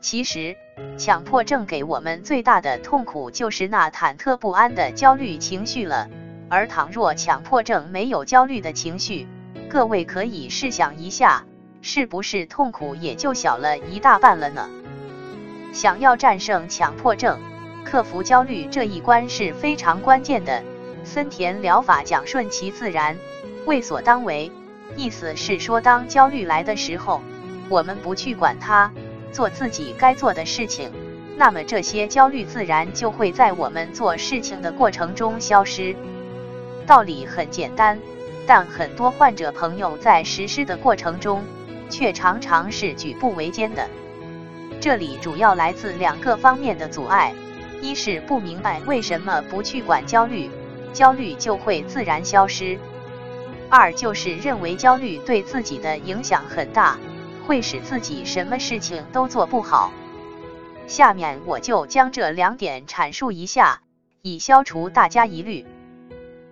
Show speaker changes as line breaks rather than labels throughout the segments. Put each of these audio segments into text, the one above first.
其实，强迫症给我们最大的痛苦就是那忐忑不安的焦虑情绪了。而倘若强迫症没有焦虑的情绪，各位可以试想一下，是不是痛苦也就小了一大半了呢？想要战胜强迫症，克服焦虑这一关是非常关键的。森田疗法讲顺其自然，为所当为，意思是说，当焦虑来的时候，我们不去管它。做自己该做的事情，那么这些焦虑自然就会在我们做事情的过程中消失。道理很简单，但很多患者朋友在实施的过程中，却常常是举步维艰的。这里主要来自两个方面的阻碍：一是不明白为什么不去管焦虑，焦虑就会自然消失；二就是认为焦虑对自己的影响很大。会使自己什么事情都做不好。下面我就将这两点阐述一下，以消除大家疑虑。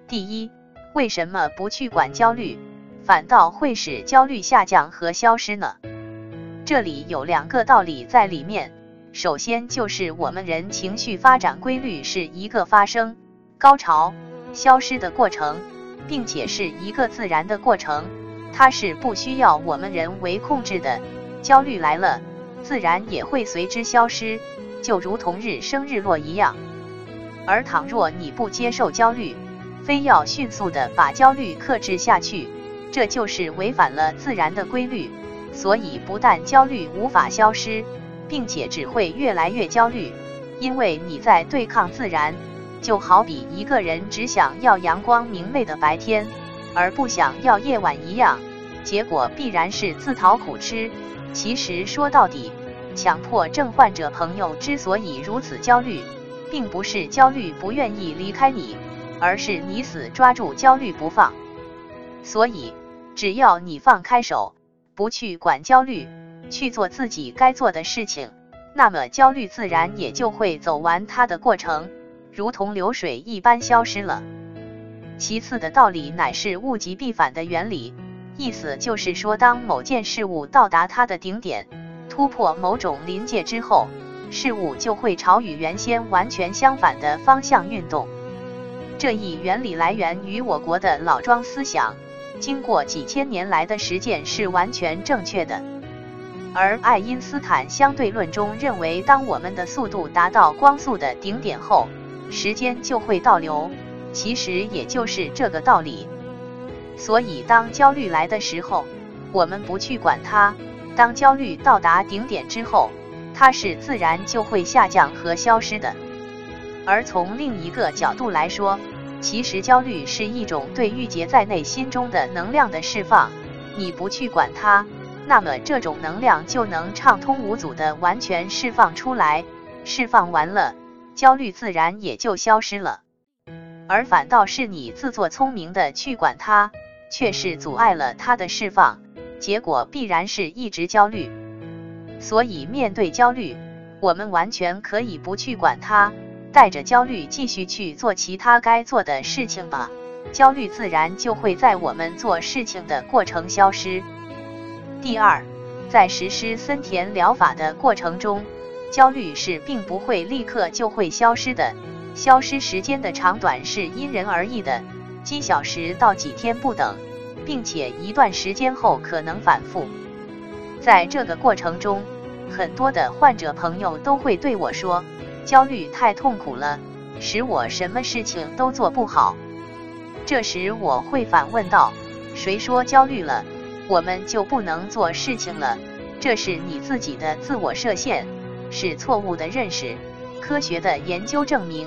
第一，为什么不去管焦虑，反倒会使焦虑下降和消失呢？这里有两个道理在里面。首先就是我们人情绪发展规律是一个发生、高潮、消失的过程，并且是一个自然的过程。它是不需要我们人为控制的，焦虑来了，自然也会随之消失，就如同日升日落一样。而倘若你不接受焦虑，非要迅速的把焦虑克制下去，这就是违反了自然的规律。所以不但焦虑无法消失，并且只会越来越焦虑，因为你在对抗自然。就好比一个人只想要阳光明媚的白天。而不想要夜晚一样，结果必然是自讨苦吃。其实说到底，强迫症患者朋友之所以如此焦虑，并不是焦虑不愿意离开你，而是你死抓住焦虑不放。所以，只要你放开手，不去管焦虑，去做自己该做的事情，那么焦虑自然也就会走完它的过程，如同流水一般消失了。其次的道理乃是物极必反的原理，意思就是说，当某件事物到达它的顶点，突破某种临界之后，事物就会朝与原先完全相反的方向运动。这一原理来源于我国的老庄思想，经过几千年来的实践是完全正确的。而爱因斯坦相对论中认为，当我们的速度达到光速的顶点后，时间就会倒流。其实也就是这个道理，所以当焦虑来的时候，我们不去管它；当焦虑到达顶点之后，它是自然就会下降和消失的。而从另一个角度来说，其实焦虑是一种对郁结在内心中的能量的释放，你不去管它，那么这种能量就能畅通无阻的完全释放出来，释放完了，焦虑自然也就消失了。而反倒是你自作聪明的去管它，却是阻碍了它的释放，结果必然是一直焦虑。所以面对焦虑，我们完全可以不去管它，带着焦虑继续去做其他该做的事情吧，焦虑自然就会在我们做事情的过程消失。第二，在实施森田疗法的过程中，焦虑是并不会立刻就会消失的。消失时间的长短是因人而异的，几小时到几天不等，并且一段时间后可能反复。在这个过程中，很多的患者朋友都会对我说：“焦虑太痛苦了，使我什么事情都做不好。”这时我会反问道：“谁说焦虑了，我们就不能做事情了？这是你自己的自我设限，是错误的认识。科学的研究证明。”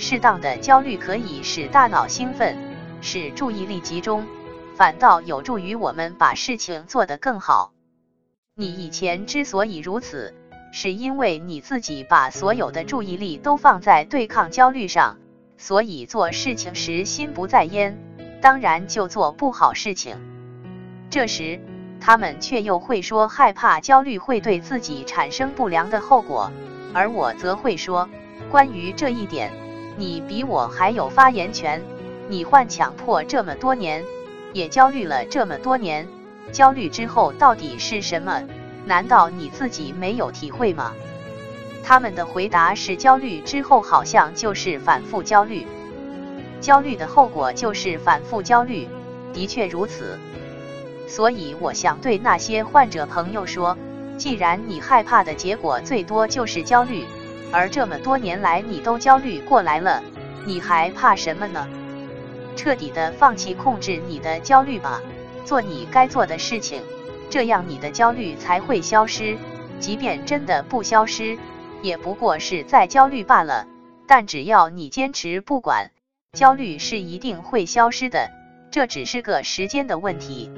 适当的焦虑可以使大脑兴奋，使注意力集中，反倒有助于我们把事情做得更好。你以前之所以如此，是因为你自己把所有的注意力都放在对抗焦虑上，所以做事情时心不在焉，当然就做不好事情。这时，他们却又会说害怕焦虑会对自己产生不良的后果，而我则会说，关于这一点。你比我还有发言权。你患强迫这么多年，也焦虑了这么多年，焦虑之后到底是什么？难道你自己没有体会吗？他们的回答是：焦虑之后好像就是反复焦虑，焦虑的后果就是反复焦虑。的确如此。所以我想对那些患者朋友说，既然你害怕的结果最多就是焦虑，而这么多年来你都焦虑过来了，你还怕什么呢？彻底的放弃控制你的焦虑吧，做你该做的事情。这样你的焦虑才会消失，即便真的不消失，也不过是在焦虑罢了。但只要你坚持不管，焦虑是一定会消失的，这只是个时间的问题。